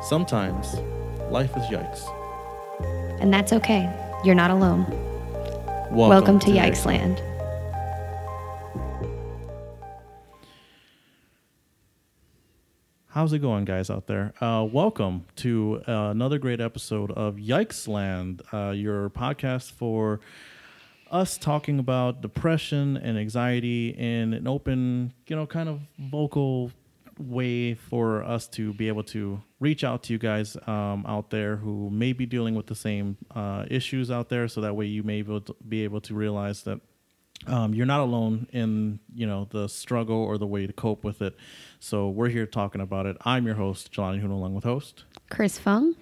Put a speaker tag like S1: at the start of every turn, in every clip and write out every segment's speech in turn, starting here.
S1: Sometimes life is yikes.
S2: And that's okay. You're not alone. Welcome, to Yikes Land.
S1: How's it going, guys out there? Uh, welcome to uh, another great episode of Yikes Land, uh, your podcast for us talking about depression and anxiety in an open, you know, kind of vocal way for us to be able to reach out to you guys um, out there who may be dealing with the same uh, issues out there, so that way you may be able to, be able to realize that um, you're not alone in you know the struggle or the way to cope with it. So we're here talking about it. I'm your host, Jelani Hoon, along with host
S2: Chris Fung.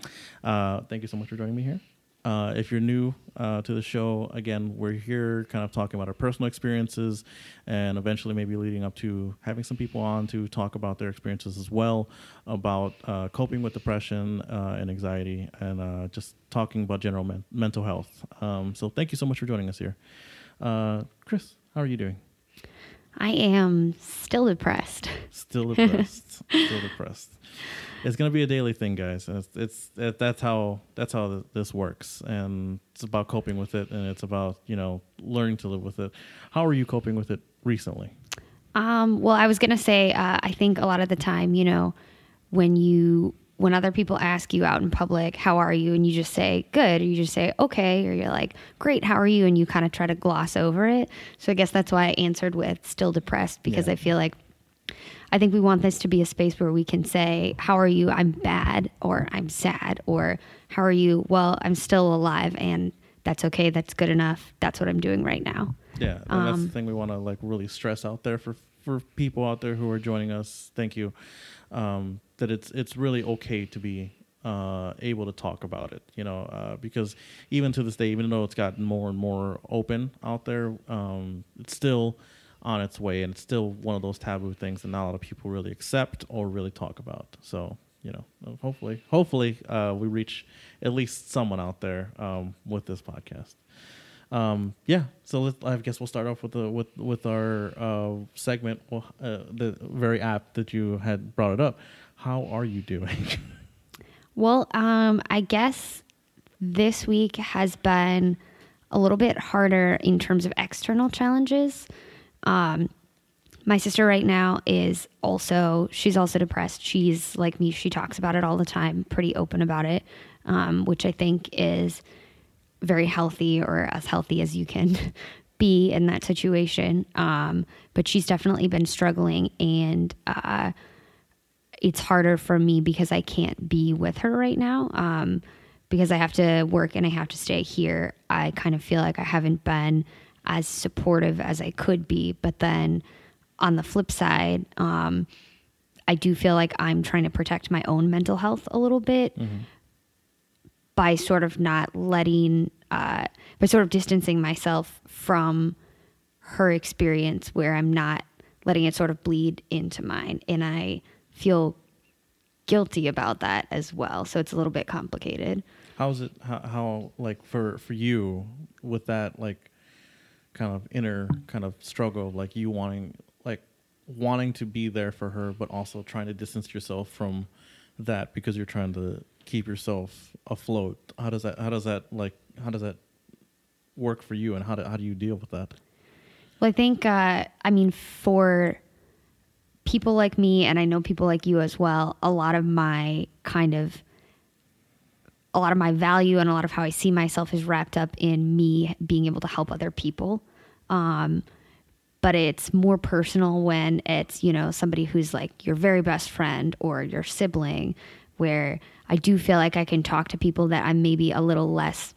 S1: Uh, thank you so much for joining me here. Uh, if you're new uh, to the show, again, we're here kind of talking about our personal experiences and eventually maybe leading up to having some people on to talk about their experiences as well about uh, coping with depression uh, and anxiety and uh, just talking about general men- mental health. Um, so thank you so much for joining us here. Uh, Chris, how are you doing?
S2: I am still depressed.
S1: Still depressed. still depressed it's gonna be a daily thing, guys. It's, it's it, that's how that's how this works, and it's about coping with it, and it's about you know learning to live with it. How are you coping with it recently?
S2: Um, well, I was gonna say, uh, I think a lot of the time, you know, when you when other people ask you out in public, how are you? And you just say, good, or you just say, okay, or you're like, great, how are you? And you kind of try to gloss over it. So I guess that's why I answered with still depressed because yeah. I feel like I think we want this to be a space where we can say, How are you? I'm bad, or I'm sad, or How are you? Well, I'm still alive, and that's okay. That's good enough. That's what I'm doing right now.
S1: Yeah. And um, that's the thing we want to like really stress out there for, for people out there who are joining us. Thank you. Um, that it's, it's really okay to be uh, able to talk about it, you know, uh, because even to this day, even though it's gotten more and more open out there, um, it's still on its way, and it's still one of those taboo things that not a lot of people really accept or really talk about. So you know, hopefully, hopefully, uh, we reach at least someone out there um, with this podcast. Um, yeah, so I guess we'll start off with the with with our uh, segment, well, uh, the very app that you had brought it up. How are you doing?
S2: well, um, I guess this week has been a little bit harder in terms of external challenges. Um, my sister right now is also she's also depressed. She's like me. She talks about it all the time, pretty open about it, um, which I think is very healthy or as healthy as you can be in that situation. Um, but she's definitely been struggling, and uh, it's harder for me because I can't be with her right now. Um, because I have to work and I have to stay here. I kind of feel like I haven't been as supportive as I could be. But then on the flip side, um, I do feel like I'm trying to protect my own mental health a little bit mm-hmm. by sort of not letting, uh, by sort of distancing myself from her experience where I'm not letting it sort of bleed into mine. And I feel guilty about that as well. So it's a little bit complicated.
S1: How's it, how, how like for, for you with that, like, kind of inner kind of struggle, like you wanting like wanting to be there for her, but also trying to distance yourself from that because you're trying to keep yourself afloat. How does that? How does that like? How does that work for you, and how do how do you deal with that?
S2: Well, I think uh, I mean for people like me, and I know people like you as well. A lot of my kind of a lot of my value and a lot of how I see myself is wrapped up in me being able to help other people. Um, but it's more personal when it's, you know, somebody who's like your very best friend or your sibling, where I do feel like I can talk to people that I'm maybe a little less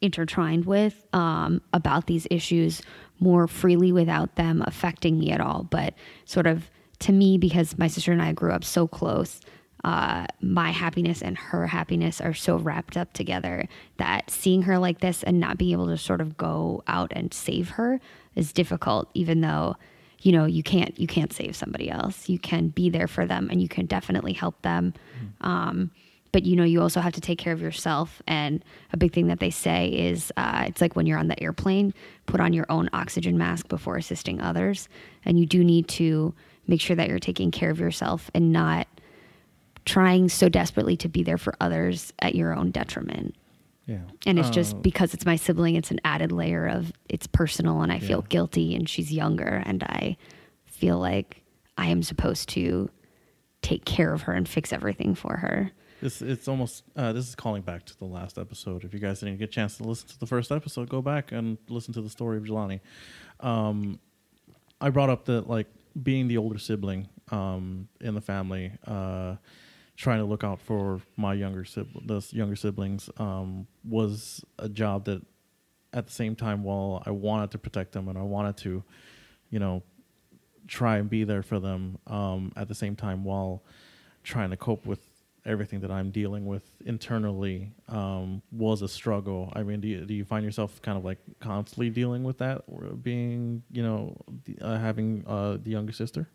S2: intertwined with um, about these issues more freely without them affecting me at all. But sort of to me, because my sister and I grew up so close, uh, my happiness and her happiness are so wrapped up together that seeing her like this and not being able to sort of go out and save her is difficult even though you know you can't you can't save somebody else. You can be there for them and you can definitely help them. Mm-hmm. um, but you know you also have to take care of yourself. And a big thing that they say is uh, it's like when you're on the airplane put on your own oxygen mask before assisting others. And you do need to make sure that you're taking care of yourself and not trying so desperately to be there for others at your own detriment.
S1: Yeah.
S2: And it's
S1: Uh,
S2: just because it's my sibling, it's an added layer of it's personal and I feel guilty and she's younger and I feel like I am supposed to take care of her and fix everything for her.
S1: This it's almost uh, this is calling back to the last episode. If you guys didn't get a chance to listen to the first episode, go back and listen to the story of Jelani. Um, I brought up that like being the older sibling um, in the family, uh, trying to look out for my younger sib- the younger siblings um, was a job that at the same time while I wanted to protect them and I wanted to, you know, try and be there for them um, at the same time while trying to cope with everything that I'm dealing with internally um, was a struggle. I mean, do you, do you find yourself kind of like constantly dealing with that, being, you know, uh, having uh, the younger sister?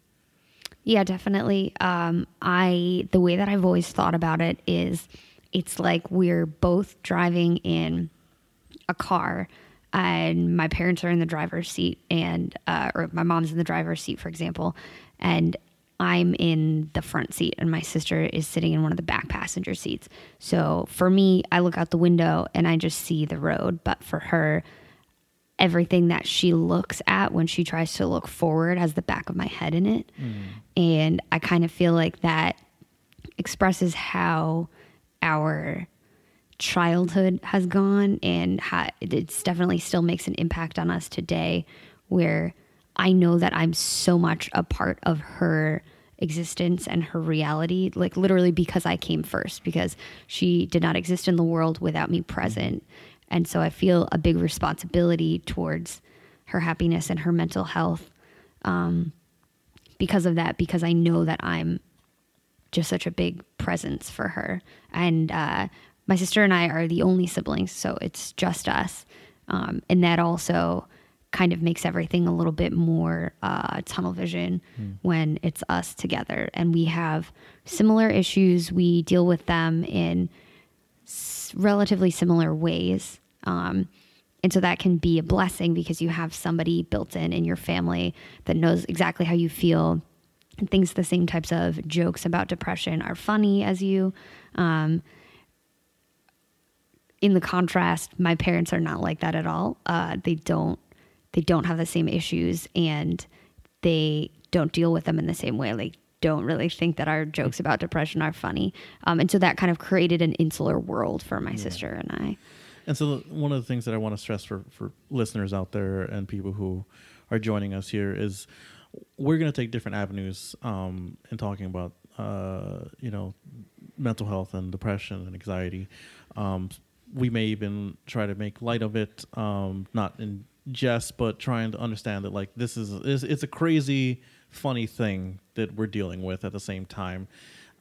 S2: Yeah, definitely. Um, I the way that I've always thought about it is, it's like we're both driving in a car, and my parents are in the driver's seat, and uh, or my mom's in the driver's seat, for example, and I'm in the front seat, and my sister is sitting in one of the back passenger seats. So for me, I look out the window and I just see the road, but for her, everything that she looks at when she tries to look forward has the back of my head in it. Mm. And I kind of feel like that expresses how our childhood has gone and how it's definitely still makes an impact on us today where I know that I'm so much a part of her existence and her reality like literally because I came first because she did not exist in the world without me mm. present and so I feel a big responsibility towards her happiness and her mental health um, because of that because I know that I'm just such a big presence for her. And uh, my sister and I are the only siblings, so it's just us. Um, and that also kind of makes everything a little bit more uh, tunnel vision when it's us together. And we have similar issues. We deal with them in relatively similar ways. Um, and so that can be a blessing because you have somebody built in in your family that knows exactly how you feel and thinks the same types of jokes about depression are funny as you. Um, in the contrast, my parents are not like that at all. Uh, they don't they don't have the same issues and they don't deal with them in the same way. Like don't really think that our jokes about depression are funny. Um, and so that kind of created an insular world for my sister and I.
S1: And so one of the things that I want to stress for, for listeners out there and people who are joining us here is we're going to take different avenues um, in talking about, uh, you know, mental health and depression and anxiety. Um, we may even try to make light of it, um, not in jest, but trying to understand that like this is it's, it's a crazy, funny thing that we're dealing with at the same time.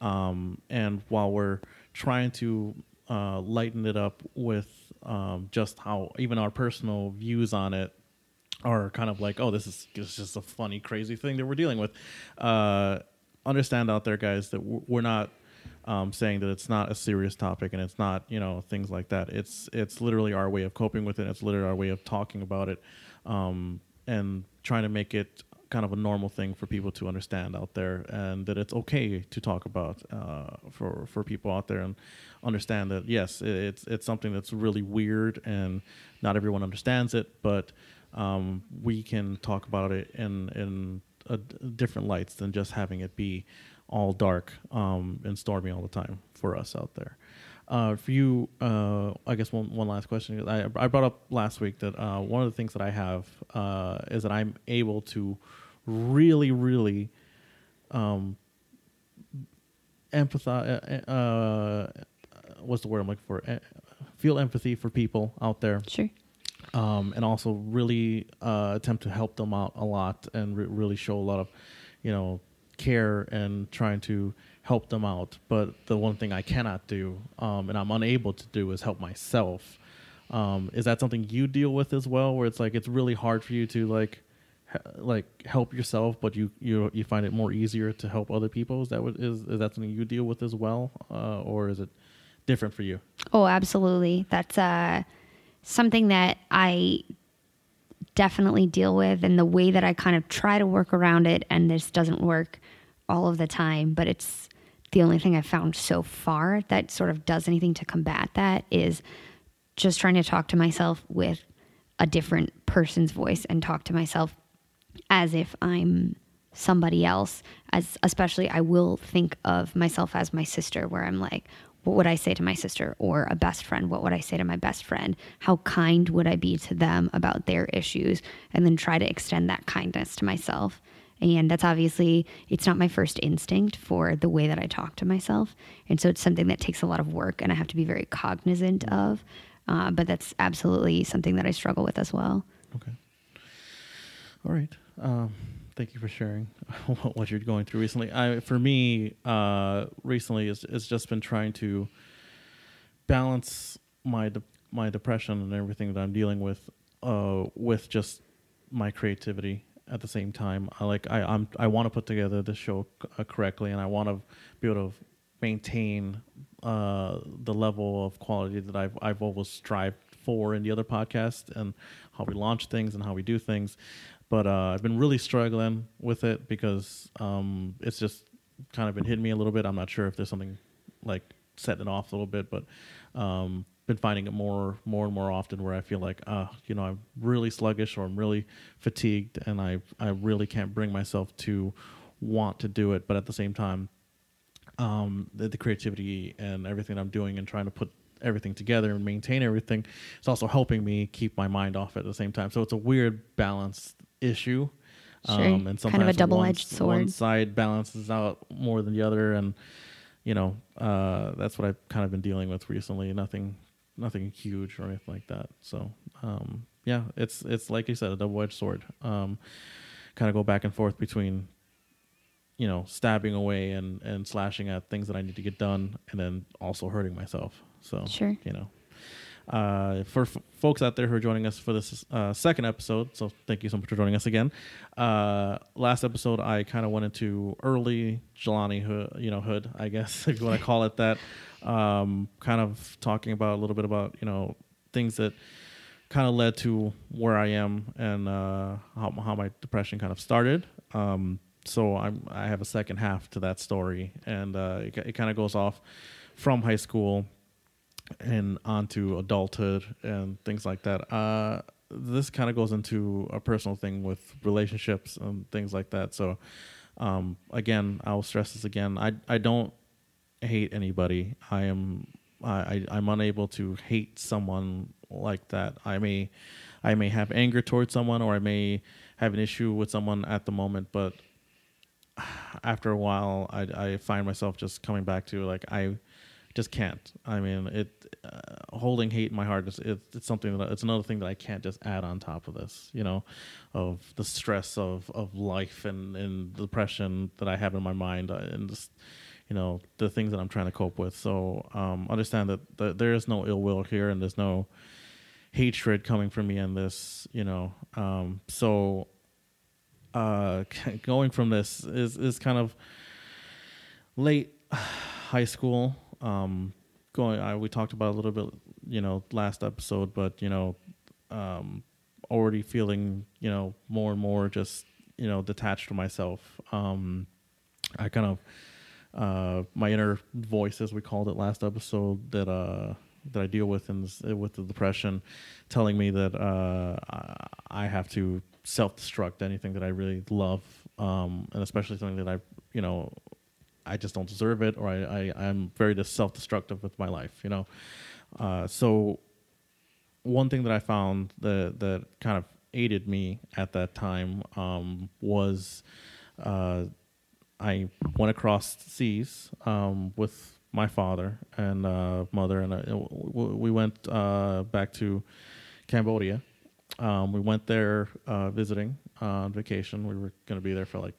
S1: Um, and while we're trying to uh, lighten it up with um, just how even our personal views on it are kind of like, oh, this is this is just a funny, crazy thing that we're dealing with. Uh, understand out there, guys, that we're not um, saying that it's not a serious topic and it's not, you know, things like that. It's it's literally our way of coping with it. It's literally our way of talking about it, um, and trying to make it kind of a normal thing for people to understand out there, and that it's okay to talk about uh, for for people out there and understand that yes, it, it's it's something that's really weird and not everyone understands it, but um, we can talk about it in in a different lights than just having it be all dark um, and stormy all the time for us out there. Uh, for you, uh, I guess one, one last question. I, I brought up last week that uh, one of the things that I have uh, is that I'm able to really, really um, empathize. Uh, uh, what's the word I'm looking for? Feel empathy for people out there
S2: Sure.
S1: um, and also really uh, attempt to help them out a lot and re- really show a lot of, you know, care and trying to help them out. But the one thing I cannot do, um, and I'm unable to do, is help myself. Um, is that something you deal with as well, where it's like it's really hard for you to like, he- like help yourself, but you you you find it more easier to help other people? Is that what is is that something you deal with as well, uh, or is it different for you?
S2: Oh, absolutely. That's uh, something that I definitely deal with, and the way that I kind of try to work around it, and this doesn't work all of the time, but it's the only thing I've found so far that sort of does anything to combat that is just trying to talk to myself with a different person's voice and talk to myself as if I'm somebody else as especially I will think of myself as my sister where I'm like what would I say to my sister or a best friend? What would I say to my best friend? How kind would I be to them about their issues? And then try to extend that kindness to myself. And that's obviously, it's not my first instinct for the way that I talk to myself. And so it's something that takes a lot of work and I have to be very cognizant of. Uh, but that's absolutely something that I struggle with as well.
S1: Okay. All right. Um, thank you for sharing what you're going through recently. I, for me, uh, recently, it's, it's just been trying to balance my de- my depression and everything that I'm dealing with uh, with just my creativity at the same time. I like I I'm, I want to put together the show uh, correctly, and I want to be able to maintain uh, the level of quality that I've I've always strived for in the other podcast and how we launch things and how we do things. But uh, I've been really struggling with it because um, it's just kind of been hitting me a little bit. I'm not sure if there's something like setting it off a little bit, but um, been finding it more, more and more often where I feel like, uh, you know, I'm really sluggish or I'm really fatigued, and I, I really can't bring myself to want to do it. But at the same time, um, the, the creativity and everything I'm doing and trying to put everything together and maintain everything, it's also helping me keep my mind off at the same time. So it's a weird balance issue.
S2: Sure. Um, and sometimes kind of a double-edged
S1: one,
S2: sword.
S1: One side balances out more than the other, and you know uh, that's what I've kind of been dealing with recently. Nothing, nothing huge or anything like that. So um, yeah, it's it's like you said, a double-edged sword. Um, kind of go back and forth between you know stabbing away and and slashing at things that I need to get done, and then also hurting myself. So
S2: sure,
S1: you know. Uh, for f- folks out there who are joining us for this uh, second episode, so thank you so much for joining us again. Uh, last episode, I kind of went into early Jelani hood, you know, hood, I guess, if you want to call it that. Um, kind of talking about a little bit about you know things that kind of led to where I am and uh, how, how my depression kind of started. Um, so I'm I have a second half to that story, and uh, it, it kind of goes off from high school and onto adulthood and things like that. Uh, this kind of goes into a personal thing with relationships and things like that. So, um, again, I'll stress this again. I I don't hate anybody. I am I, I am unable to hate someone like that. I may I may have anger towards someone or I may have an issue with someone at the moment, but after a while, I I find myself just coming back to like I just can't. I mean, it uh, holding hate in my heart is it, it's something that it's another thing that I can't just add on top of this. You know, of the stress of of life and and the depression that I have in my mind uh, and just you know the things that I'm trying to cope with. So um, understand that, that there is no ill will here and there's no hatred coming from me in this. You know, um, so uh, going from this is is kind of late high school um, going, I, we talked about a little bit, you know, last episode, but you know, um, already feeling, you know, more and more just, you know, detached from myself. Um, I kind of, uh, my inner voice, as we called it last episode, that uh, that I deal with in this, with the depression, telling me that uh, I have to self destruct anything that I really love, um, and especially something that I, you know, I just don't deserve it, or I, I am very self destructive with my life, you know. Uh, so one thing that I found that that kind of aided me at that time um, was uh, I went across seas um, with my father and uh, mother, and uh, we went uh, back to Cambodia. Um, we went there uh, visiting on vacation. We were going to be there for like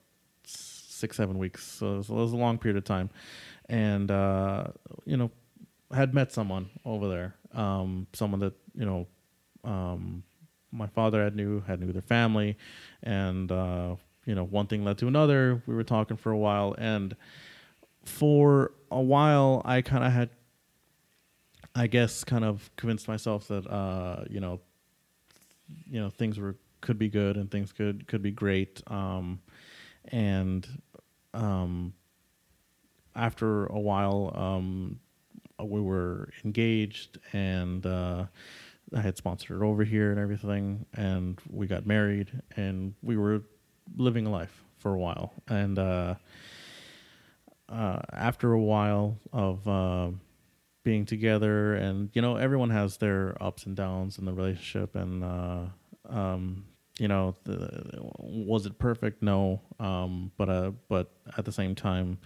S1: six seven weeks. So it was, a long period of time, and uh, you know, had met someone over there, um, someone that you know, um, my father had knew had knew their family, and uh, you know, one thing led to another. We were talking for a while, and for a while, I kind of had, I guess, kind of convinced myself that uh, you know, you know, things were could be good and things could could be great. Um, and um, after a while, um, we were engaged, and uh, I had sponsored over here and everything, and we got married, and we were living a life for a while, and uh, uh, after a while of uh, being together, and you know, everyone has their ups and downs in the relationship, and uh, um, you know, the, was it perfect? No, um, but uh, but at the same time,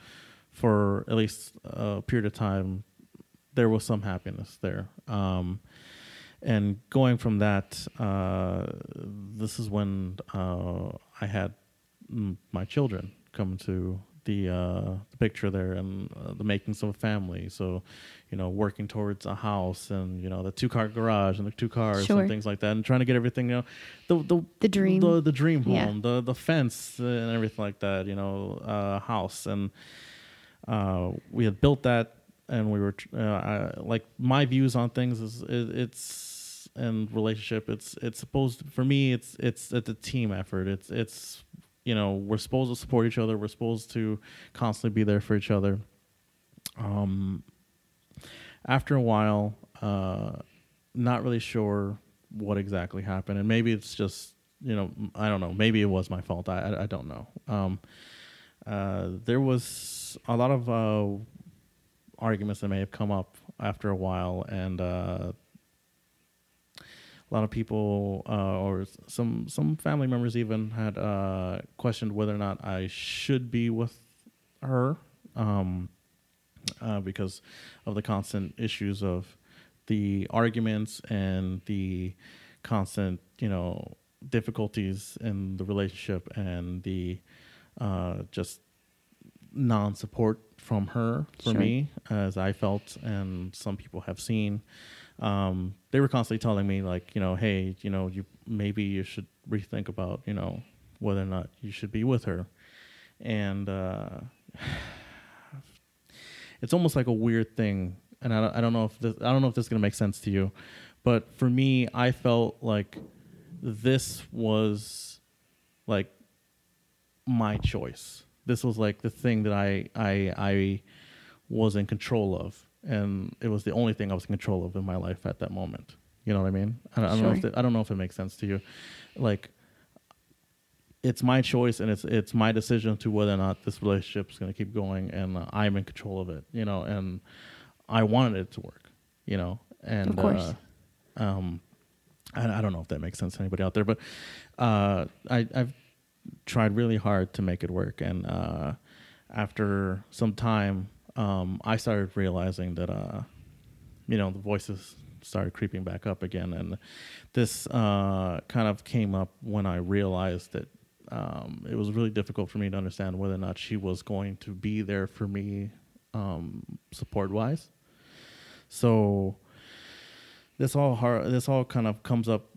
S1: for at least a period of time, there was some happiness there. Um, and going from that, uh, this is when uh, I had my children come to the, uh, the picture there and uh, the makings of a family. So, you know, working towards a house and you know the two car garage and the two cars
S2: Sure.
S1: and things like that, and trying to get everything, you know, the the
S2: The dream.
S1: the, the dream home,
S2: Yeah.
S1: the the fence and everything like that. You know, uh, house and uh, we had built that and we were uh, I, like my views on things is it, it's and relationship it's it's supposed for me it's it's it's a team effort it's it's you know we're supposed to support each other we're supposed to constantly be there for each other um after a while uh not really sure what exactly happened. And maybe it's just you know i don't know. Maybe it was my fault. I i, I don't know. Um uh, there was a lot of uh, arguments that may have come up after a while, and uh, a lot of people uh, or some some family members even had uh, questioned whether or not I should be with her. Um, uh, because of the constant issues of the arguments and the constant, you know, difficulties in the relationship and the uh, just non-support from her for
S2: Sure.
S1: me as I felt and some people have seen. Um, they were constantly telling me like, you know, hey, you know, you maybe you should rethink about, you know, whether or not you should be with her. And uh, it's almost like a weird thing, and I don't, I don't know if this, I don't know if this is gonna make sense to you, but for me, I felt like this was like my choice. This was like the thing that I I I was in control of, and it was the only thing I was in control of in my life at that moment. You know what I mean? I, don't- I don't know if
S2: Sure.
S1: that, I don't know if it makes sense to you. Like, it's my choice, and it's it's my decision to whether or not this relationship is going to keep going, and uh, I'm in control of it. You know, and I wanted it to work. You know, and
S2: Of course.
S1: Uh, um, I, I don't know if that makes sense to anybody out there, but uh, I, I've tried really hard to make it work, and uh, after some time, um, I started realizing that uh, you know the voices started creeping back up again, and this uh, kind of came up when I realized that um, it was really difficult for me to understand whether or not she was going to be there for me um, support wise. So this all hard, this all kind of comes up.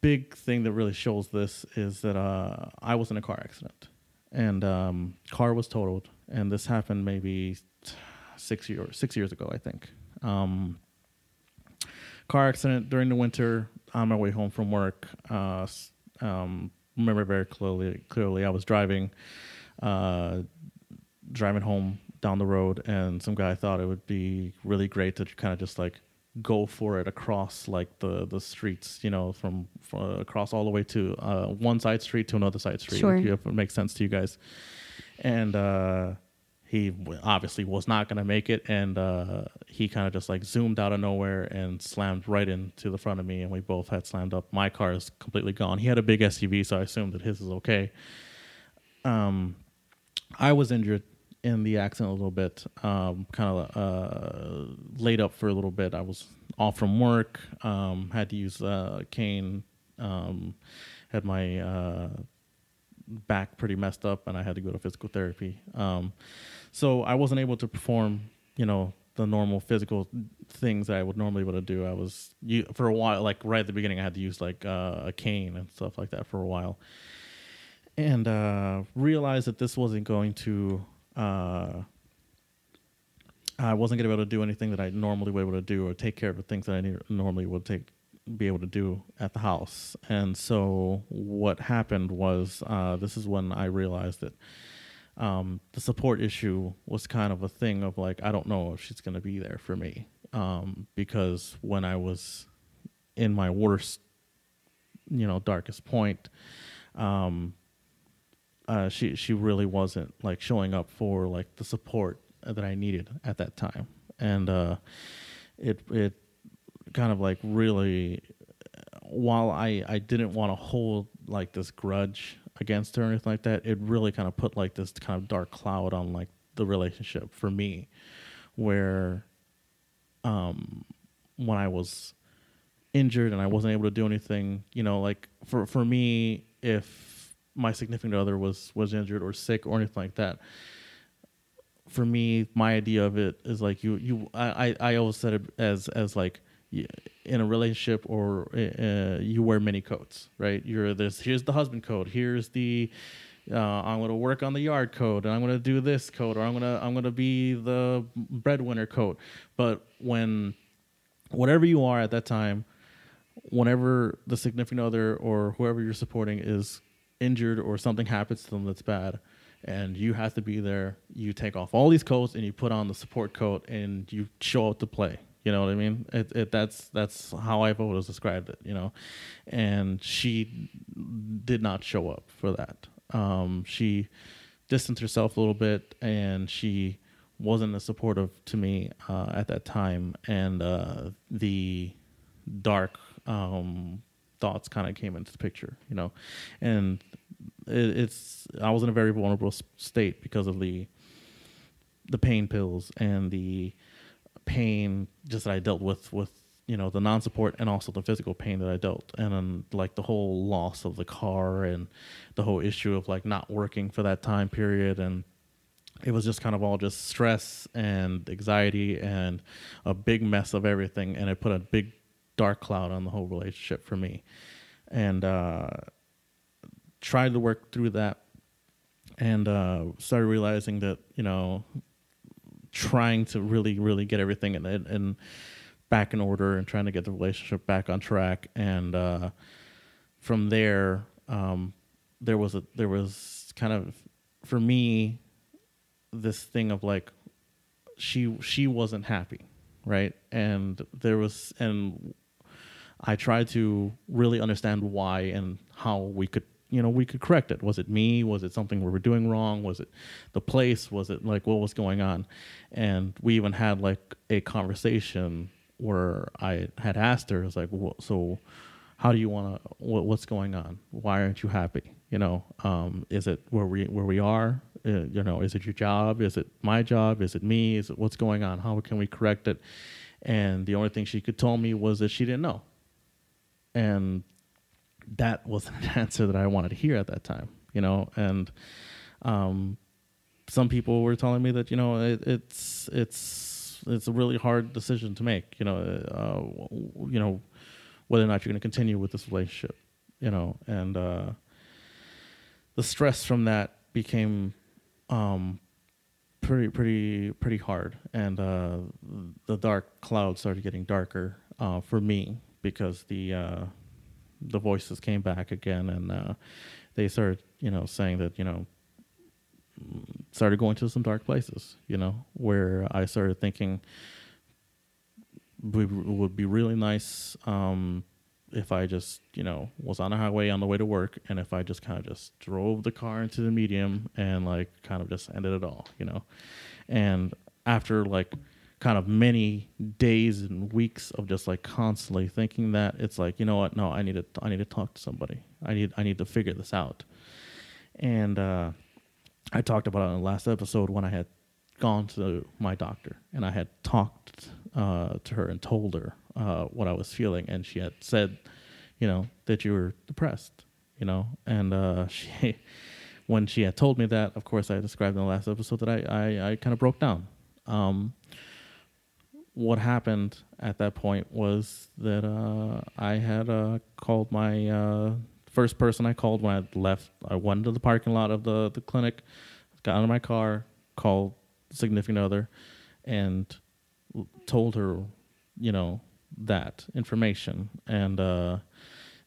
S1: Big thing that really shows this is that uh, I was in a car accident, and um, car was totaled, and this happened maybe six years six years ago, I think. Um, car accident during the winter on my way home from work. Uh, um, remember very clearly. Clearly, I was driving, uh, driving home down the road, and some guy thought it would be really great to kind of just like go for it across like the the streets, you know, from, from across all the way to uh, one side street to another side street.
S2: Sure.
S1: If it makes sense to you guys, and. uh he obviously was not going to make it and uh, he kind of just like zoomed out of nowhere and slammed right into the front of me and we both had slammed up. My car is completely gone. He had a big suv so i assumed that his is okay. Um, i was injured in the accident a little bit um, kind of uh, laid up for a little bit. I was off from work um, had to use uh, cane um, had my uh, back pretty messed up and I had to go to physical therapy. So I wasn't able to perform, you know, the normal physical things that I would normally able to do. I was you, for a while, like right at the beginning, I had to use like uh, a cane and stuff like that for a while, and uh, realized that this wasn't going to. Uh, I wasn't going to be able to do anything that I normally would be able to do, or take care of the things that I need, normally would take be able to do at the house. And so what happened was uh, this is when I realized that um, the support issue was kind of a thing of like I don't know if she's gonna be there for me um, because when I was in my worst, you know, darkest point, um, uh, she she really wasn't like showing up for like the support that I needed at that time, and uh, it it kind of like really while I I didn't want to hold like this grudge against her or anything like that, it really kind of put like this kind of dark cloud on like the relationship for me, where um when I was injured and I wasn't able to do anything, you know, like for for me, if my significant other was was injured or sick or anything like that, for me, my idea of it is like you you I I always said it as as like in a relationship or uh, you wear many coats, right? You're this. Here's the husband coat. Here's the uh, I'm going to work on the yard code, and I'm going to do this code, or I'm going to I'm going to be the breadwinner code. But when whatever you are at that time, whenever the significant other or whoever you're supporting is injured or something happens to them that's bad, and you have to be there, you take off all these coats and you put on the support coat and you show up to play you know what I mean? It, it that's that's how I've always described it. You know, and she did not show up for that. Um, she distanced herself a little bit, and she wasn't as supportive to me uh, at that time. And uh, the dark um, thoughts kind of came into the picture. You know, and it, it's I was in a very vulnerable state because of the the pain pills and the pain just that I dealt with with you know the non-support and also the physical pain that I dealt and then like the whole loss of the car and the whole issue of like not working for that time period and it was just kind of all just stress and anxiety and a big mess of everything and it put a big dark cloud on the whole relationship for me. And uh tried to work through that and uh started realizing that you know trying to really, really get everything in, in, in back in order and trying to get the relationship back on track. And uh, from there, um, there was a there was kind of for me this thing of like she she wasn't happy, right? And there was and I tried to really understand why and how we could you know we could correct it. Was it me? Was it something we were doing wrong? Was it the place? Was it like what was going on? And we even had like a conversation where i had asked her it's like well, so how do you want to what, what's going on? Why aren't you happy? You know um, is it where we where we are? Uh, you know is it your job? Is it my job? Is it me? Is it what's going on? How can we correct it? And the only thing she could tell me was that she didn't know. And that wasn't an answer that I wanted to hear at that time, you know. And um, some people were telling me that you know it, it's it's it's a really hard decision to make, you know, uh, you know whether or not you're going to continue with this relationship, you know, and uh, the stress from that became um, pretty pretty pretty hard, and uh, the dark cloud started getting darker uh, for me because the uh, the voices came back again, and uh, they started, you know, saying that, you know, started going to some dark places, you know, where I started thinking it would be really nice um, if I just, you know, was on a highway on the way to work, and if I just kind of just drove the car into the medium and like kind of just ended it all, you know, and after like kind of many days and weeks of just like constantly thinking that it's like you know what? No i need to i need to talk to somebody. I need i need to figure this out. And uh, i talked about it in the last episode when i had gone to my doctor and i had talked uh, to her and told her uh, what i was feeling. And she had said you know that you were depressed you know? And uh, she when she had told me that of course i described in the last episode that i i, I kind of broke down. Um, what happened at that point was that uh, I had uh, called my uh, first person I called when I left. I went to the parking lot of the, the clinic, got out of my car, called significant other, and told her, you know, that information. And uh,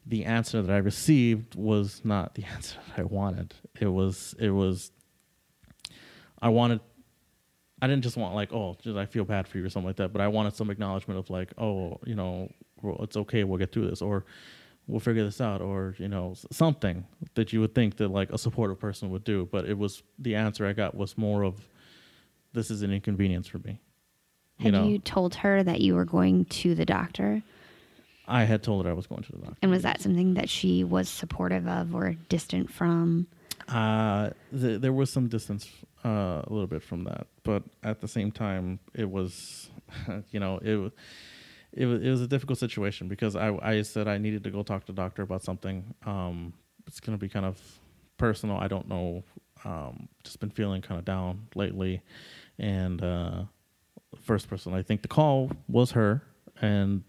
S1: the answer that I received was not the answer that I wanted. It was it was I wanted I didn't just want like, oh, just I feel bad for you or something like that, but I wanted some acknowledgement of like, oh, you know, well, it's okay, we'll get through this, or we'll figure this out, or you know, something that you would think that like a supportive person would do. But it was the answer I got was more of, this is an inconvenience for me.
S2: Had you, know, you told her that you were going to the doctor?
S1: I had told her I was going to the doctor.
S2: And was that something that she was supportive of or distant from?
S1: Uh, th- there was some distance uh, a little bit from that, but at the same time, it was, you know, it it was it was a difficult situation because I I said I needed to go talk to the doctor about something. Um, it's gonna be kind of personal. I don't know. Um, just been feeling kind of down lately, and uh, first person I think the call was her, and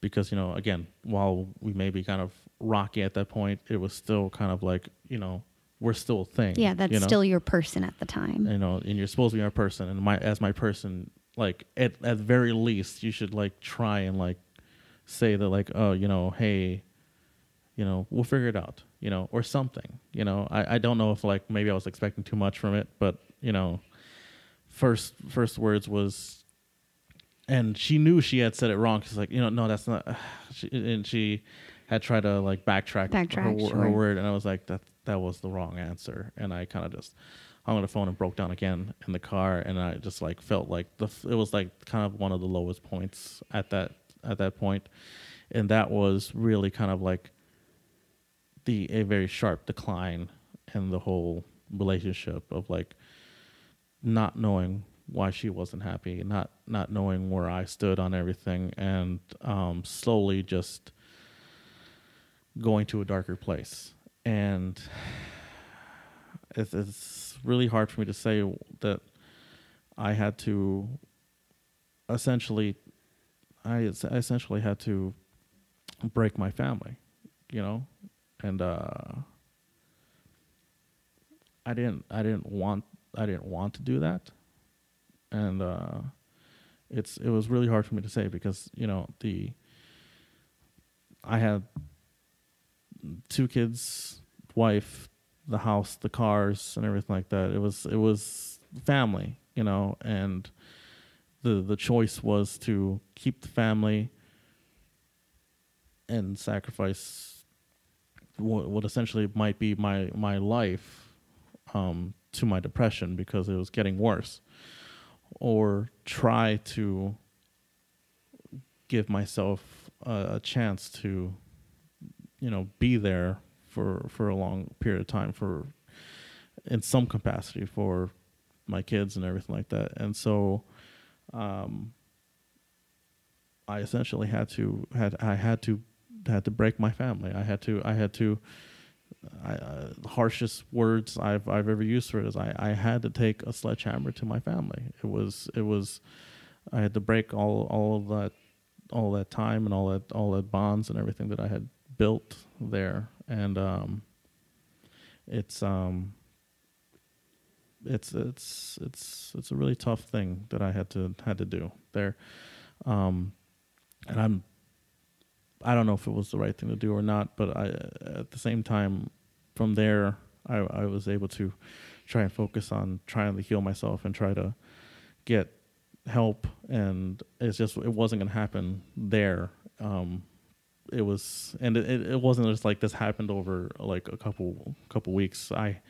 S1: because you know again while we may be kind of rocky at that point, it was still kind of like you know we're still a thing.
S2: Yeah, that's
S1: you know?
S2: still your person at the time.
S1: You know, and you're supposed to be my person, and my as my person, like at at very least, you should like try and like say that like, oh, you know, hey, you know, we'll figure it out, you know, or something. You know, I I don't know if like maybe I was expecting too much from it, but you know, first first words was and she knew she had said it wrong. She's like, you know, no, that's not. She, and she had tried to like backtrack,
S2: backtrack
S1: her,
S2: sure.
S1: her, word, and I was like, that that was the wrong answer, and I kind of just hung on the phone and broke down again in the car, and I just like felt like the it was like kind of one of the lowest points at that at that point, and that was really kind of like the a very sharp decline in the whole relationship of like not knowing why she wasn't happy, not not knowing where I stood on everything, and um, slowly just going to a darker place. And it's, really hard for me to say that I had to essentially, I essentially had to break my family, you know, and uh, I didn't, I didn't want, I didn't want to do that, and uh, it's, it was really hard for me to say because you know the, I had two kids, wife, the house, the cars, and everything like that. It was it was family, you know, and the the choice was to keep the family and sacrifice what, what essentially might be my my life um, to my depression because it was getting worse, or try to give myself a, a chance to you know be there for for a long period of time for in some capacity for my kids and everything like that and so um i essentially had to had i had to had to break my family i had to i had to I, uh, harshest words I've I've ever used for it is I, I had to take a sledgehammer to my family. It was it was I had to break all all that all that time and all that all that bonds and everything that I had built there, and um, it's um, it's it's it's it's a really tough thing that I had to had to do there, um, and I'm I don't know if it was the right thing to do or not, but I at the same time, from there I I was able to try and focus on trying to heal myself and try to get help. And it's just it wasn't going to happen there. Um, it was and it, it wasn't just like this happened over like a couple couple weeks. I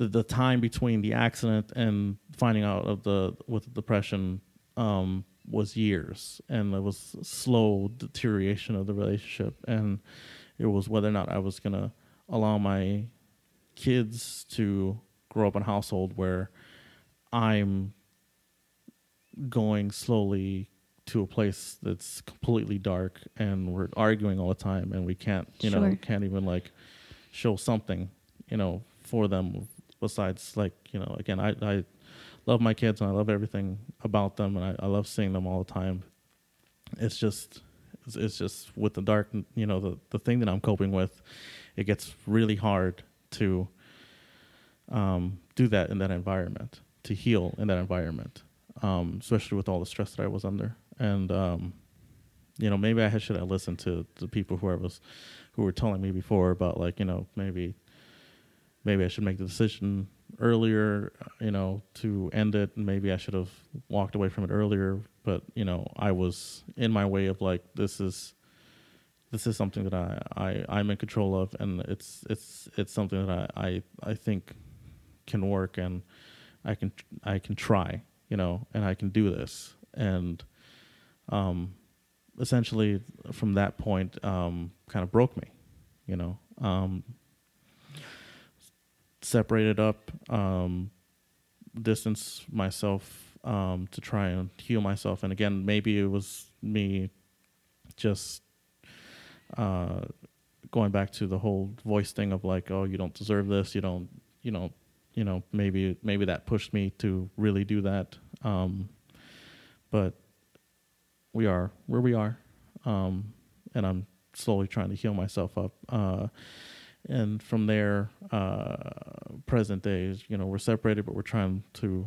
S1: the, the time between the accident and finding out of the with the depression um, was years and it was slow deterioration of the relationship and it was whether or not i was going to allow my kids to grow up in a household where i'm going slowly to a place that's completely dark and we're arguing all the time and we can't you sure. know can't even like show something you know for them besides like you know again i i love my kids and i love everything about them and i, I love seeing them all the time it's just it's, it's just with the dark you know the the thing that i'm coping with it gets really hard to um, do that in that environment to heal in that environment um, especially with all the stress that i was under and um, you know maybe I should have listened to the people who I was who were telling me before about like you know maybe maybe I should make the decision earlier, you know, to end it. And maybe I should have walked away from it earlier. But you know, I was in my way of like this is this is something that I, I I'm in control of, and it's it's it's something that I I, I think can work, and I can I can try, you know, and I can do this, and um, essentially from that point, um, kind of broke me, you know, um, separated up, um, distance myself um, to try and heal myself, and again, maybe it was me just uh, going back to the whole voice thing of like, oh, you don't deserve this, you don't, you know, you know, maybe maybe that pushed me to really do that. Um, but we are where we are, um, and I'm slowly trying to heal myself up. Uh, and from there, uh, present days, you know, we're separated, but we're trying to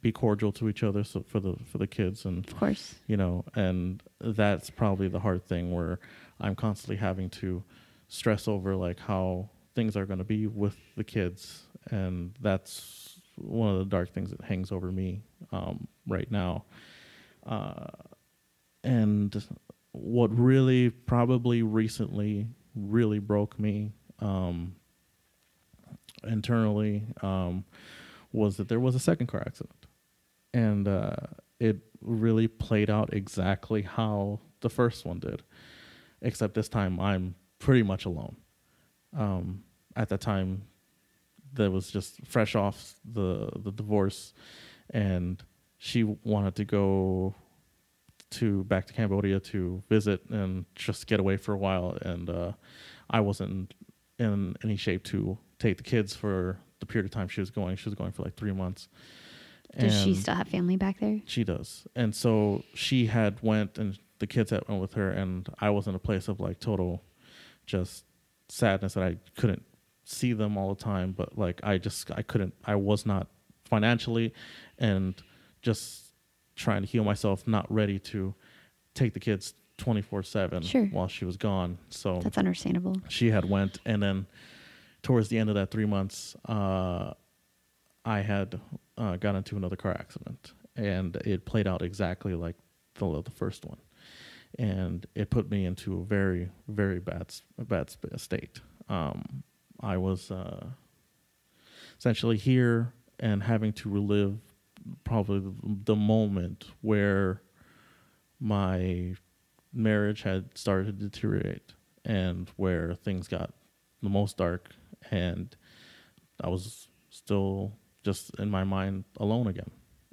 S1: be cordial to each other so for the for the kids and
S2: Of course.
S1: you know and that's probably the hard thing where i'm constantly having to stress over like how things are going to be with the kids and that's one of the dark things that hangs over me um, right now uh, and what really probably recently really broke me um, internally um, was that there was a second car accident and uh, it really played out exactly how the first one did, except this time I'm pretty much alone. Um, at that time, that was just fresh off the the divorce, and she wanted to go to back to Cambodia to visit and just get away for a while, and uh, I wasn't in any shape to take the kids for the period of time she was going. She was going for like three months.
S2: Does she still have family back there?
S1: she does, and so she had went, and the kids had went with her, and I was in a place of like total, just sadness that I couldn't see them all the time. But like I just I couldn't, I was not financially, and just trying to heal myself, not ready to take the kids twenty four seven
S2: Sure.
S1: while she was gone. So
S2: That's understandable.
S1: she had went and then towards the end of that three months uh, i had uh, got into another car accident and it played out exactly like the, the first one and it put me into a very very bad bad state um, i was uh, essentially here and having to relive probably the, moment where my marriage had started to deteriorate and where things got the most dark and I was still just in my mind alone again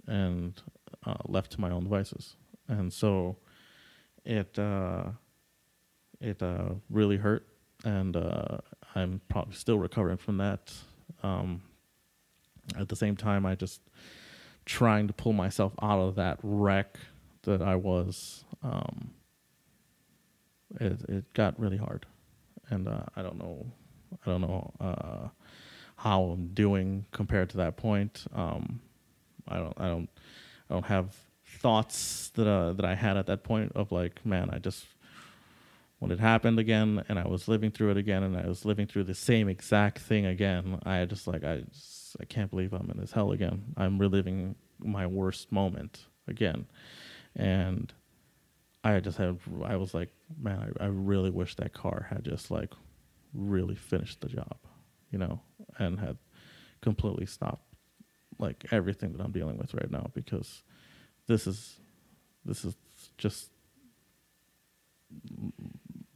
S1: and uh, left to my own devices. And so it uh, it uh, really hurt and uh, I'm probably still recovering from that. Um, at the same time, I just trying to pull myself out of that wreck that I was. Um, it it got really hard, and uh, I don't know, I don't know uh, how I'm doing compared to that point. Um, I don't, I don't, I don't have thoughts that uh, that I had at that point of like, man, I just when it happened again, and I was living through it again, and I was living through the same exact thing again. I just like, I, just, I can't believe I'm in this hell again. I'm reliving my worst moment again, and I just had I was like, man, I, I really wish that car had just like really finished the job, you know, and had completely stopped like everything that I'm dealing with right now because this is this is just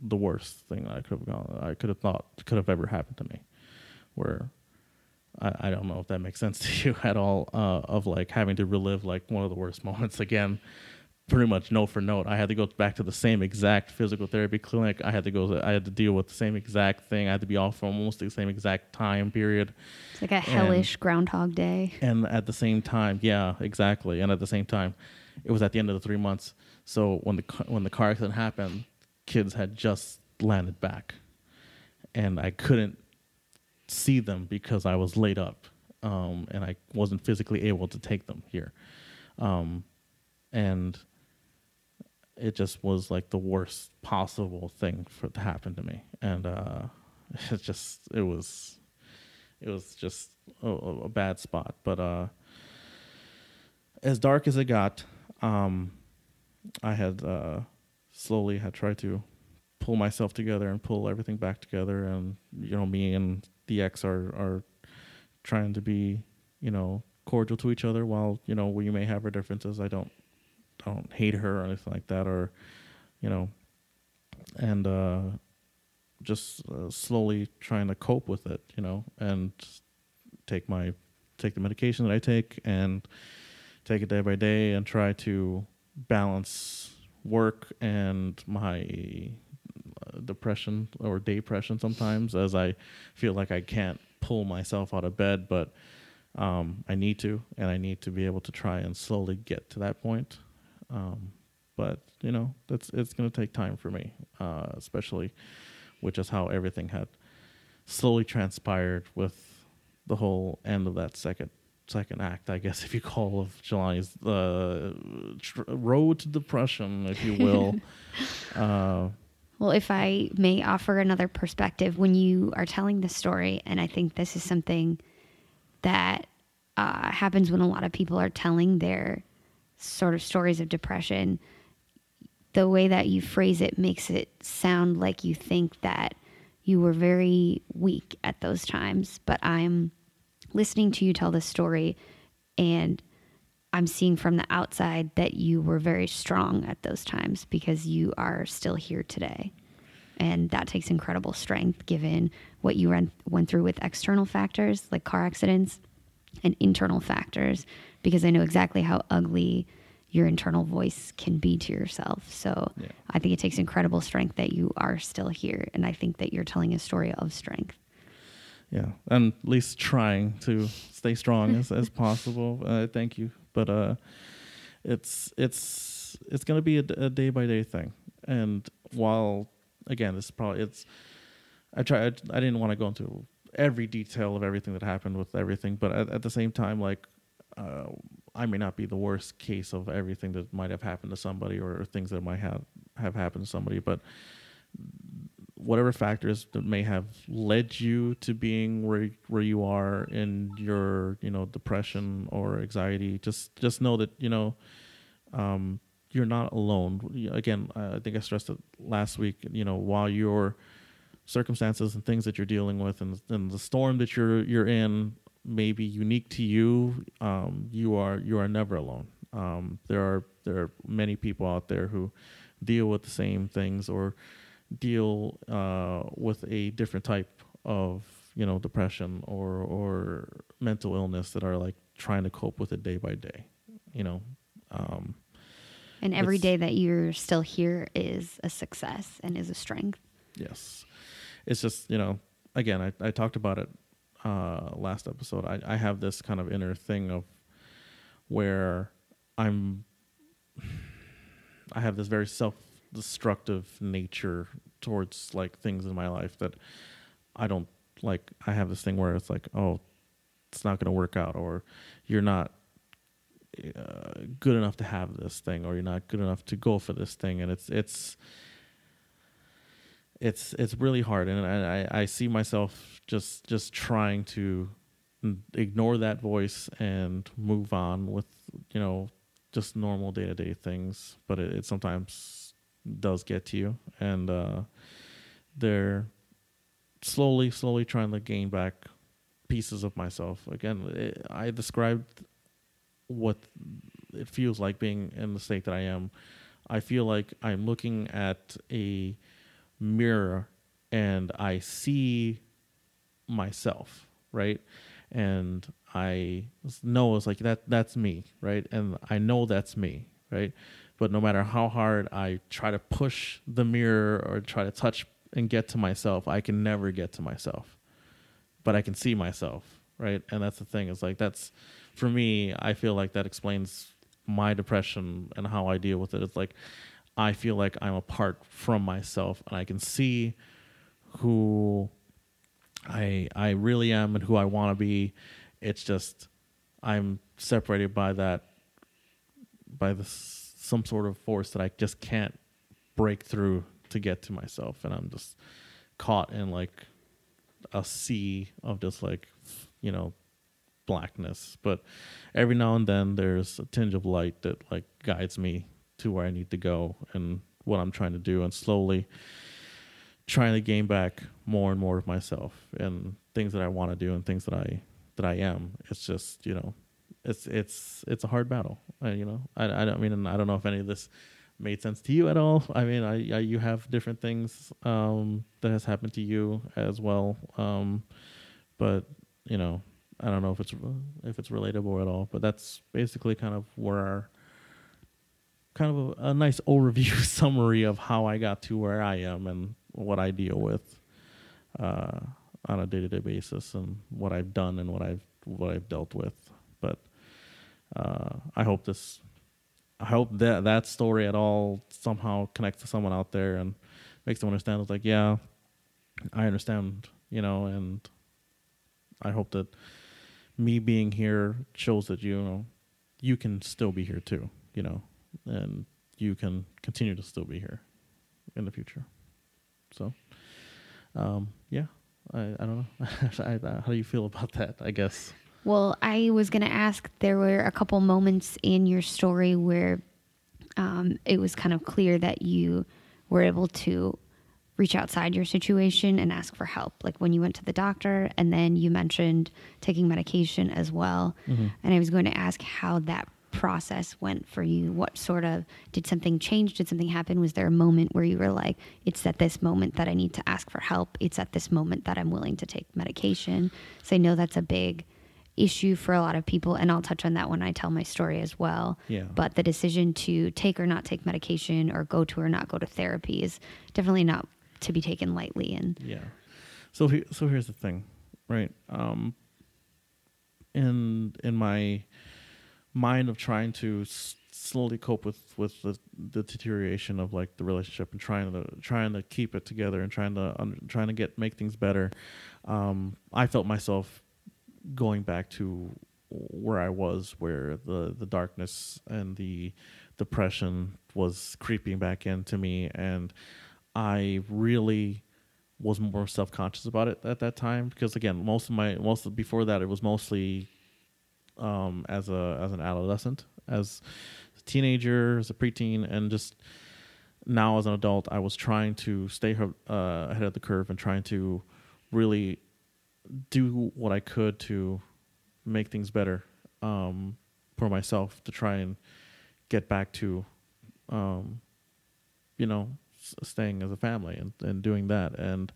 S1: the worst thing I could have gone I could have thought could have ever happened to me. Where I, I don't know if that makes sense to you at all, uh, of like having to relive like one of the worst moments again pretty much note for note. I had to go back to the same exact physical therapy clinic. I had to go. I had to deal with the same exact thing. I had to be off for almost the same exact time period.
S2: It's like a hellish Groundhog Day.
S1: And at the same time, yeah, exactly. And at the same time, it was at the end of the three months. So when the when the car accident happened, kids had just landed back, and I couldn't see them because I was laid up, um, and I wasn't physically able to take them here, um, and it just was like the worst possible thing for to happen to me, and uh, it just it was It was just a, a bad spot. But uh, as dark as it got, um, I had uh, slowly had tried to pull myself together and pull everything back together. And you know, me and the ex are are trying to be, you know, cordial to each other. While you know we may have our differences, I don't don't hate her or anything like that, or you know, and uh, just uh, slowly trying to cope with it, you know, and take my take the medication that I take and take it day by day and try to balance work and my depression or depression sometimes as I feel like I can't pull myself out of bed, but um, I need to, and I need to be able to try and slowly get to that point. Um, but you know, that's it's going to take time for me, uh, especially which is how everything had slowly transpired with the whole end of that second second act, I guess, if you call of Jelani's uh, tr- road to depression, if you will. uh,
S2: well, if I may offer another perspective, when you are telling the story, and I think this is something that uh, happens when a lot of people are telling their sort of stories of depression, the way that you phrase it makes it sound like you think that you were very weak at those times. But I'm listening to you tell this story and I'm seeing from the outside that you were very strong at those times because you are still here today. And that takes incredible strength given what you went, went through with external factors like car accidents and internal factors, because I know exactly how ugly your internal voice can be to yourself. So yeah. I think it takes incredible strength that you are still here. And I think that you're telling a story of strength
S1: yeah, and at least trying to stay strong as, as possible. Uh, thank you, but uh, it's it's it's gonna be a, day by day thing. And while again, this is probably it's I tried I didn't want to go into every detail of everything that happened with everything, but at, at the same time, like uh, I may not be the worst case of everything that might have happened to somebody or, or things that might have have happened to somebody, but whatever factors that may have led you to being where where you are in your you know depression or anxiety just just know that you know um, you're not alone. Again i think i stressed it last week you know while your circumstances and things that you're dealing with and, and the storm that you're you're in may be unique to you um, you are you are never alone. Um, there are there are many people out there who deal with the same things or deal uh, with a different type of you know depression or or mental illness that are like trying to cope with it day by day you know? Um,
S2: and every day that you're still here is a success and is a strength.
S1: Yes. It's just you know again i, I talked about it uh, last episode. I, I have this kind of inner thing of where i'm i have this very self destructive nature towards like things in my life that I don't like. I have this thing where it's like, oh, it's not going to work out, or you're not uh, good enough to have this thing, or you're not good enough to go for this thing, and it's it's it's it's really hard, and I I see myself just just trying to ignore that voice and move on with you know just normal day to day things, but it, it sometimes does get to you, and uh, they're slowly, slowly trying to gain back pieces of myself. Again, it, I described what it feels like being in the state that I am. I feel like I'm looking at a mirror and I see myself, right? And I know it's like that that's me, right? And I know that's me, right? But no matter how hard I try to push the mirror or try to touch and get to myself, I can never get to myself. But I can see myself, right? And that's the thing. Is like that's for me. I feel like that explains my depression and how I deal with it. It's like I feel like I'm apart from myself, and I can see who I I really am and who I want to be. It's just I'm separated by that by this some sort of force that I just can't break through to get to myself, and I'm just caught in like a sea of just like you know blackness. But every now and then there's a tinge of light that like guides me to where i need to go and what i'm trying to do and slowly trying to gain back more and more of myself and things that i want to do and things that i that i am. It's just you know it's it's it's a hard battle. I, you know I, I don't mean i don't know if any of this made sense to you at all. I mean i, I you have different things um that has happened to you as well. Um but you know I don't know if it's if it's relatable at all, but that's basically kind of where our kind of a, a nice overview summary of how I got to where I am and what I deal with uh, on a day to day basis and what I've done and what I've what I've dealt with. Uh, I hope this, I hope that that story at all somehow connects to someone out there and makes them understand. It's like, yeah, I understand, you know, and I hope that me being here shows that you know you can still be here too, you know, and you can continue to still be here in the future. So, um, yeah, I, I don't know. I, how do you feel about that? I guess.
S2: Well, I was going to ask. There were a couple moments in your story where um, it was kind of clear that you were able to reach outside your situation and ask for help like when you went to the doctor and then you mentioned taking medication as well. Mm-hmm. and i was going to ask how that process went for you. What sort of did something change? Did something happen? Was there a moment where you were like it's at this moment that i need to ask for help. It's at this moment that i'm willing to take medication? So i know that's a big issue for a lot of people and I'll touch on that when I tell my story as well.
S1: Yeah.
S2: But the decision to take or not take medication or go to or not go to therapy is definitely not to be taken lightly. And
S1: yeah, so he, so here's the thing, right? Um, in in my mind of trying to s- slowly cope with with the, the deterioration of like the relationship and trying to trying to keep it together and trying to un- trying to get make things better, um, I felt myself going back to where I was, where the the darkness and the depression was creeping back into me, and I really was more self conscious about it at that time because again, most of my most of, before that it was mostly um, as a as an adolescent, as a teenager, as a preteen, and just now as an adult, I was trying to stay uh, ahead of the curve and trying to really do what I could to make things better um, for myself to try and get back to, um, you know, staying as a family and, and doing that. And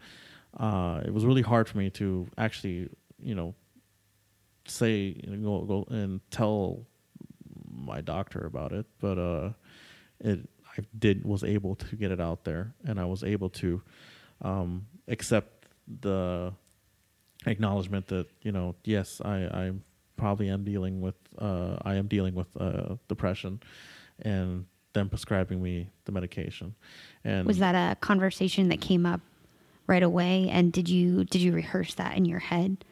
S1: uh, it was really hard for me to actually, you know, say, you know, go, go and tell my doctor about it. But uh, it, I did, was able to get it out there and I was able to um, accept the acknowledgement that, you know, yes, I, I probably am dealing with, uh, I am dealing with uh, depression and them prescribing me the medication. And
S2: was that a conversation that came up right away? And did you did you rehearse that in your head?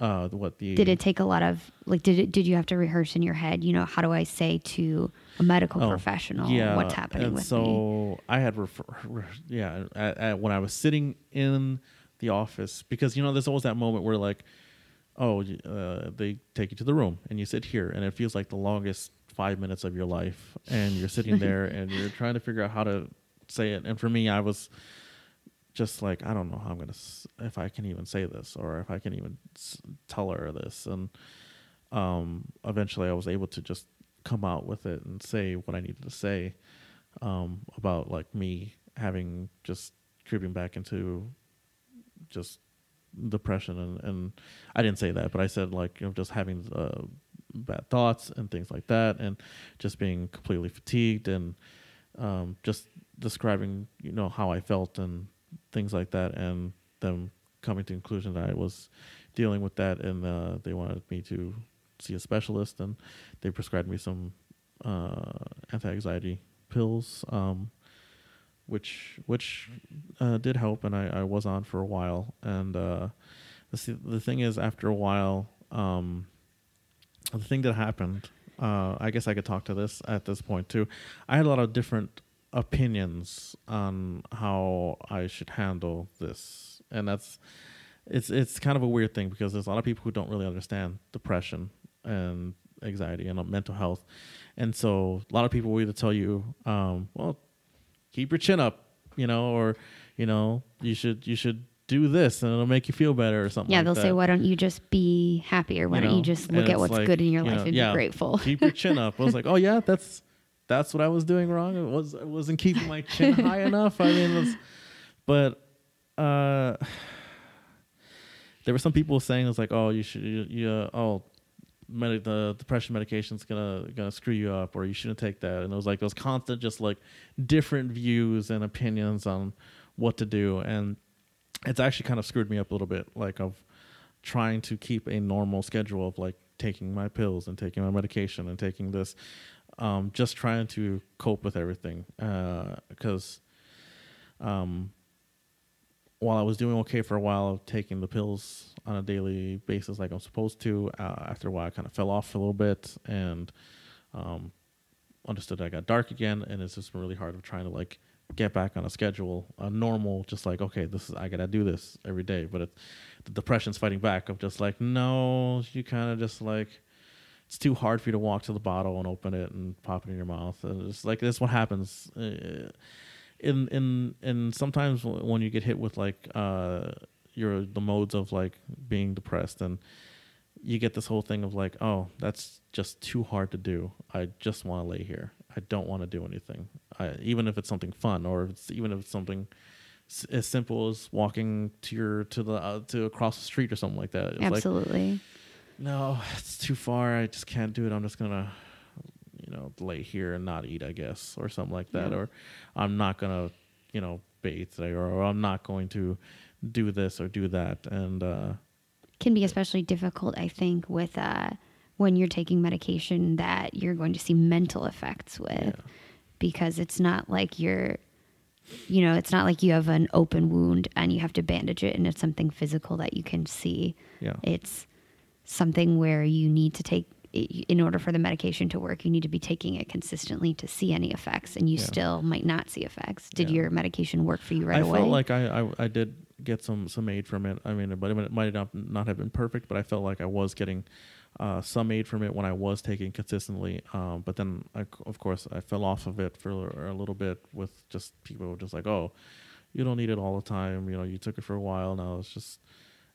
S1: Uh, what the
S2: did it take a lot of like did it did you have to rehearse in your head? You know, how do I say to a medical oh, professional
S1: yeah,
S2: what's happening
S1: and
S2: with
S1: so
S2: me?
S1: So I had refer, yeah, at, at, when I was sitting in the office because you know there's always that moment where like oh uh, they take you to the room and you sit here and it feels like the longest five minutes of your life and you're sitting there and you're trying to figure out how to say it. And for me, I was just like, I don't know how I'm to, if I can even say this or if I can even tell her this. And um, eventually I was able to just come out with it and say what I needed to say um, about like me having just creeping back into just depression and, and I didn't say that, but I said like, you know, just having uh, bad thoughts and things like that, and just being completely fatigued and um, just describing you know how I felt and things like that, and them coming to the conclusion that I was dealing with that, and uh, they wanted me to see a specialist, and they prescribed me some uh, anti-anxiety pills, um, which which uh, did help, and I, I, was on for a while. And uh, the the thing is, after a while, um, the thing that happened, uh, I guess I could talk to this at this point too. I had a lot of different opinions on how I should handle this, and that's it's it's kind of a weird thing because there's a lot of people who don't really understand depression and anxiety and mental health, and so a lot of people will either tell you, um, well, keep your chin up, you know, or you know, you should you should do this and it'll make you feel better or something.
S2: Yeah,
S1: like
S2: they'll
S1: that.
S2: say, "Why don't you just be happier? Why
S1: You
S2: don't
S1: know?
S2: you just look at what's
S1: like,
S2: good in your
S1: you
S2: life
S1: know,
S2: and
S1: yeah,
S2: be grateful?"
S1: Keep your chin up. I was like, oh yeah, that's that's what I was doing wrong. It was I wasn't keeping my chin high enough. I mean, was, but uh, there were some people saying it's like, oh, you should, you, you uh, oh, med- the depression medication's gonna gonna screw you up, or you shouldn't take that. And it was like those constant, just like different views and opinions on what to do, and it's actually kind of screwed me up a little bit, like of trying to keep a normal schedule of like taking my pills and taking my medication and taking this um, just trying to cope with everything because um, while I was doing okay for a while taking the pills on a daily basis like I'm supposed to, uh, after a while I kind of fell off a little bit and um, understood I got dark again, and it's just been really hard of trying to like get back on a schedule, a normal, just like okay, this is I gotta do this every day, but it, the depression's fighting back of just like no, you kind of just like it's too hard for you to walk to the bottle and open it and pop it in your mouth. And it's like that's what happens. Uh, in in and sometimes when you get hit with like uh your the modes of like being depressed and you get this whole thing of like oh that's just too hard to do i just want to lay here i don't want to do anything I, even if it's something fun or if it's even if it's something s- as simple as walking to your to the uh, to across the street or something like that it's like
S2: Absolutely.
S1: no, it's too far. I just can't do it. I'm just gonna, you know, lay here and not eat, I guess, or something like that.
S2: Yeah.
S1: Or I'm not gonna, you know, bathe today, or, I'm not going to do this or do that. And uh,
S2: Can be especially difficult, I think, with uh, when you're taking medication that you're going to see mental effects with,
S1: yeah,
S2: because it's not like you're, you know, it's not like you have an open wound and you have to bandage it, and it's something physical that you can see.
S1: yeah,
S2: It's something where you need to take in order for the medication to work you need to be taking it consistently to see any effects and you
S1: Yeah.
S2: still might not see effects did
S1: Yeah.
S2: your medication work for you right
S1: I
S2: away I
S1: felt like I, I I did get some some aid from it. I mean, but it might not not have been perfect, but I felt like I was getting uh, some aid from it when I was taking consistently. Um, but then, I, of course, I fell off of it for a little bit with just people just like, oh, you don't need it all the time. You know, you took it for a while. Now it's just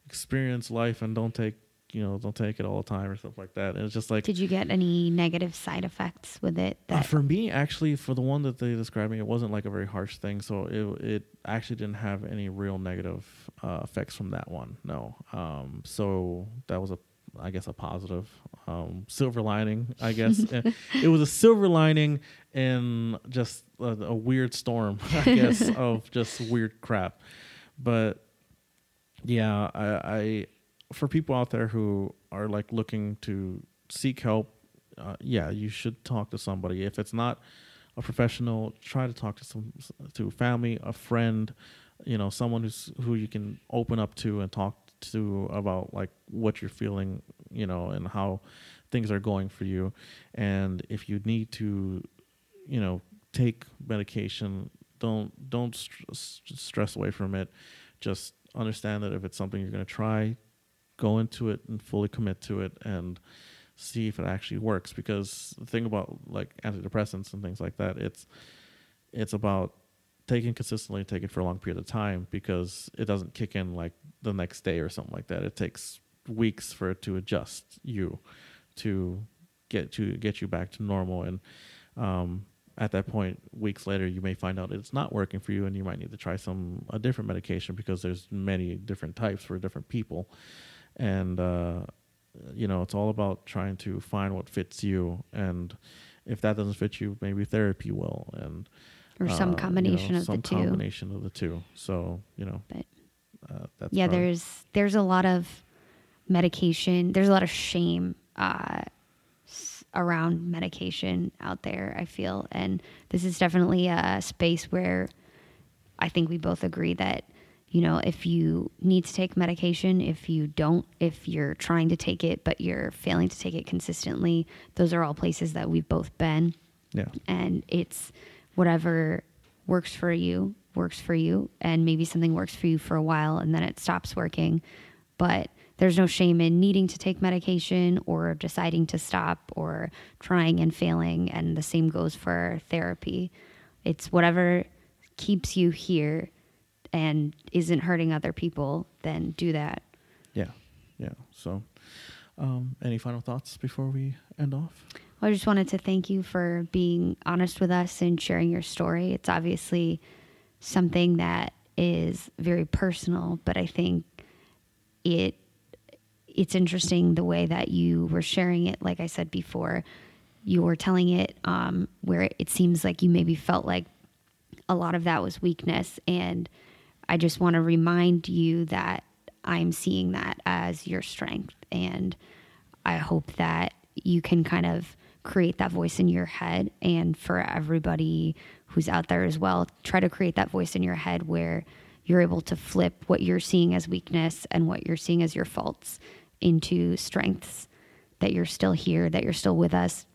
S1: experience life and don't take you know don't take it all the time or stuff like that. It's just like
S2: did you get any negative side effects with it
S1: uh, for me, actually, for the one that they described me, it wasn't like a very harsh thing. So it it actually didn't have any real negative uh, effects from that one. No. Um, so that was a, I guess, a positive um, silver lining. I guess Uh, it was a silver lining in just a, a weird storm. I guess of just weird crap. But yeah, I, I for people out there who are like looking to seek help uh, yeah, you should talk to somebody. If it's not a professional, try to talk to some to family, a friend, you know, someone who's who you can open up to and talk to about like what you're feeling, you know, and how things are going for you. And if you need to, you know, take medication, don't don't st- st- stress away from it. Just understand that if it's something you're going to try, go into it and fully commit to it and see if it actually works. Because the thing about like antidepressants and things like that it's it's about taking consistently take it for a long period of time because it doesn't kick in like the next day or something like that. It takes weeks for it to adjust you to get to get you back to normal. And um at that point weeks later you may find out it's not working for you and you might need to try some a different medication because there's many different types for different people and uh you know it's all about trying to find what fits you. And if that doesn't fit you maybe therapy will. And
S2: or
S1: uh,
S2: some
S1: you know,
S2: combination of
S1: some
S2: the two.
S1: combination of the two. So you know
S2: But-
S1: uh, that's
S2: yeah there's there's a lot of medication. There's a lot of shame uh, s- around medication out there i feel. And this is definitely a space where i think we both agree that you know if you need to take medication if you don't if you're trying to take it but you're failing to take it consistently those are all places that we've both been.
S1: Yeah.
S2: And it's whatever works for you works for you. And maybe something works for you for a while and then it stops working. But there's no shame in needing to take medication or deciding to stop or trying and failing. And the same goes for therapy. It's whatever keeps you here and isn't hurting other people then do that
S1: Yeah, yeah. So, um, any final thoughts before we end off?
S2: I just wanted to thank you for being honest with us and sharing your story. It's obviously something that is very personal, but I think it it's interesting the way that you were sharing it. Like I said before, you were telling it um, where it seems like you maybe felt like a lot of that was weakness, and I just want to remind you that I'm seeing that as your strength, and I hope that you can kind of create that voice in your head and for everybody who's out there as well try to create that voice in your head where you're able to flip what you're seeing as weakness and what you're seeing as your faults into strengths that you're still here that you're still with us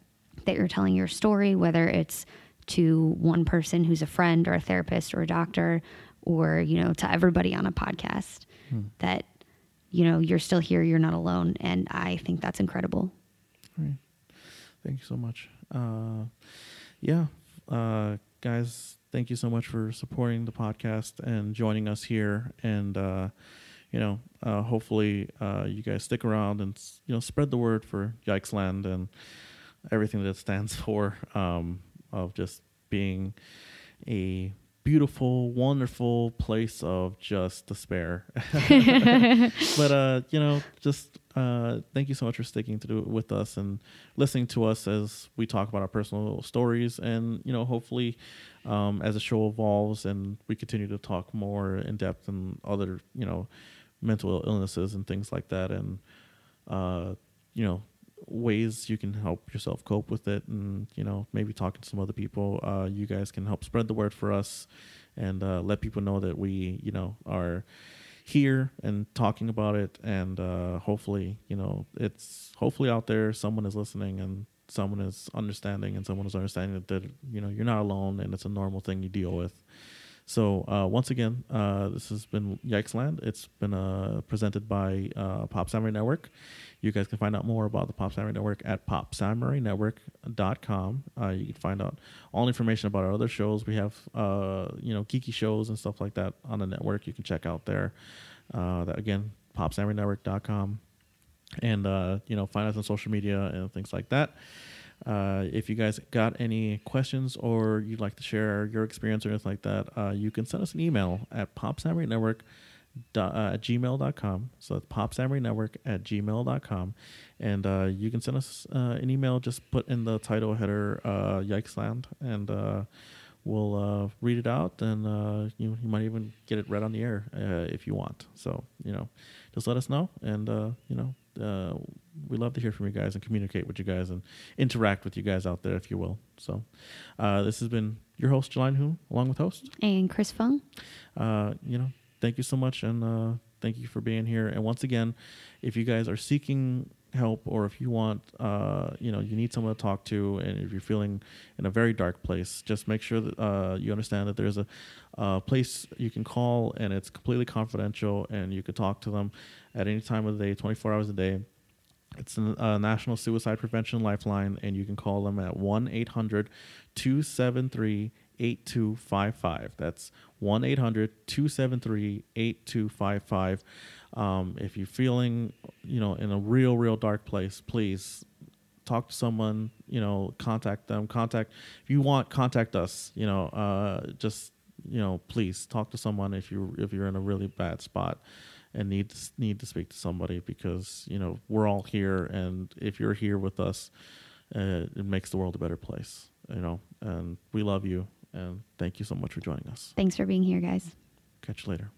S2: that you're telling your story whether it's to one person who's a friend or a therapist or a doctor or you know to everybody on a podcast that you know you're still here you're not alone and i think that's incredible
S1: All right. Thank you so much. Uh, yeah, uh, guys, thank you so much for supporting the podcast and joining us here. And uh, you know, uh, hopefully, uh, you guys stick around and you know spread the word for Yikes Land and everything that it stands for. Um, of just being a beautiful, wonderful place of just despair. but uh, you know, just uh, thank you so much for sticking to do it with us and listening to us as we talk about our personal stories, and you know, hopefully, um, as the show evolves and we continue to talk more in depth and other, you know, mental illnesses and things like that, and uh, you know, ways you can help yourself cope with it, and you know, maybe talking to some other people, uh, you guys can help spread the word for us and uh, let people know that we, you know, are here and talking about it and uh, hopefully you know it's hopefully out there someone is listening and someone is understanding and someone is understanding that, that you know you're not alone and it's a normal thing you deal with. So uh, once again uh, this has been yikes land. It's been uh, presented by uh, pop samurai network you guys can find out more about the pop samurai network at popsamurainetwork.com uh, you can find out all information about our other shows. We have uh, you know geeky shows and stuff like that on the network. You can check out there. Uh, that again popsamurainetwork.com and uh, you know find us on social media and things like that. Uh, if you guys got any questions or you'd like to share your experience or anything like that uh, you can send us an email at popsamurainetwork dot, uh, at gmail.com so it's popsamurainetwork at gmail.com and uh, you can send us uh, an email. Just put in the title header uh, yikesland and uh, we'll uh, read it out. And uh, you, you might even get it read on the air uh, if you want. So you know just let us know. And uh, you know uh, we love to hear from you guys and communicate with you guys and interact with you guys out there if you will. So uh, this has been your host Jelani Hoon, along with host.
S2: And chris fung.
S1: Uh, you know, thank you so much, and uh, thank you for being here. And once again, if you guys are seeking help, or if you want, uh, you know, you need someone to talk to, and if you're feeling in a very dark place, just make sure that uh, you understand that there's a, place you can call, and it's completely confidential, and you can talk to them at any time of the day, 24 hours a day. It's a uh, National Suicide Prevention Lifeline, and you can call them at 1 800 273 8255. That's 1 800 273 8255. Um, If you're feeling, you know, in a real, real dark place, please talk to someone, you know, contact them. Contact, if you want, contact us, you know, uh, just, you know, please talk to someone if you if you're in a really bad spot and need to, need to speak to somebody because you know we're all here and if you're here with us uh, it makes the world a better place you know and we love you and thank you so much for joining us.
S2: Thanks for being here guys.
S1: Catch you later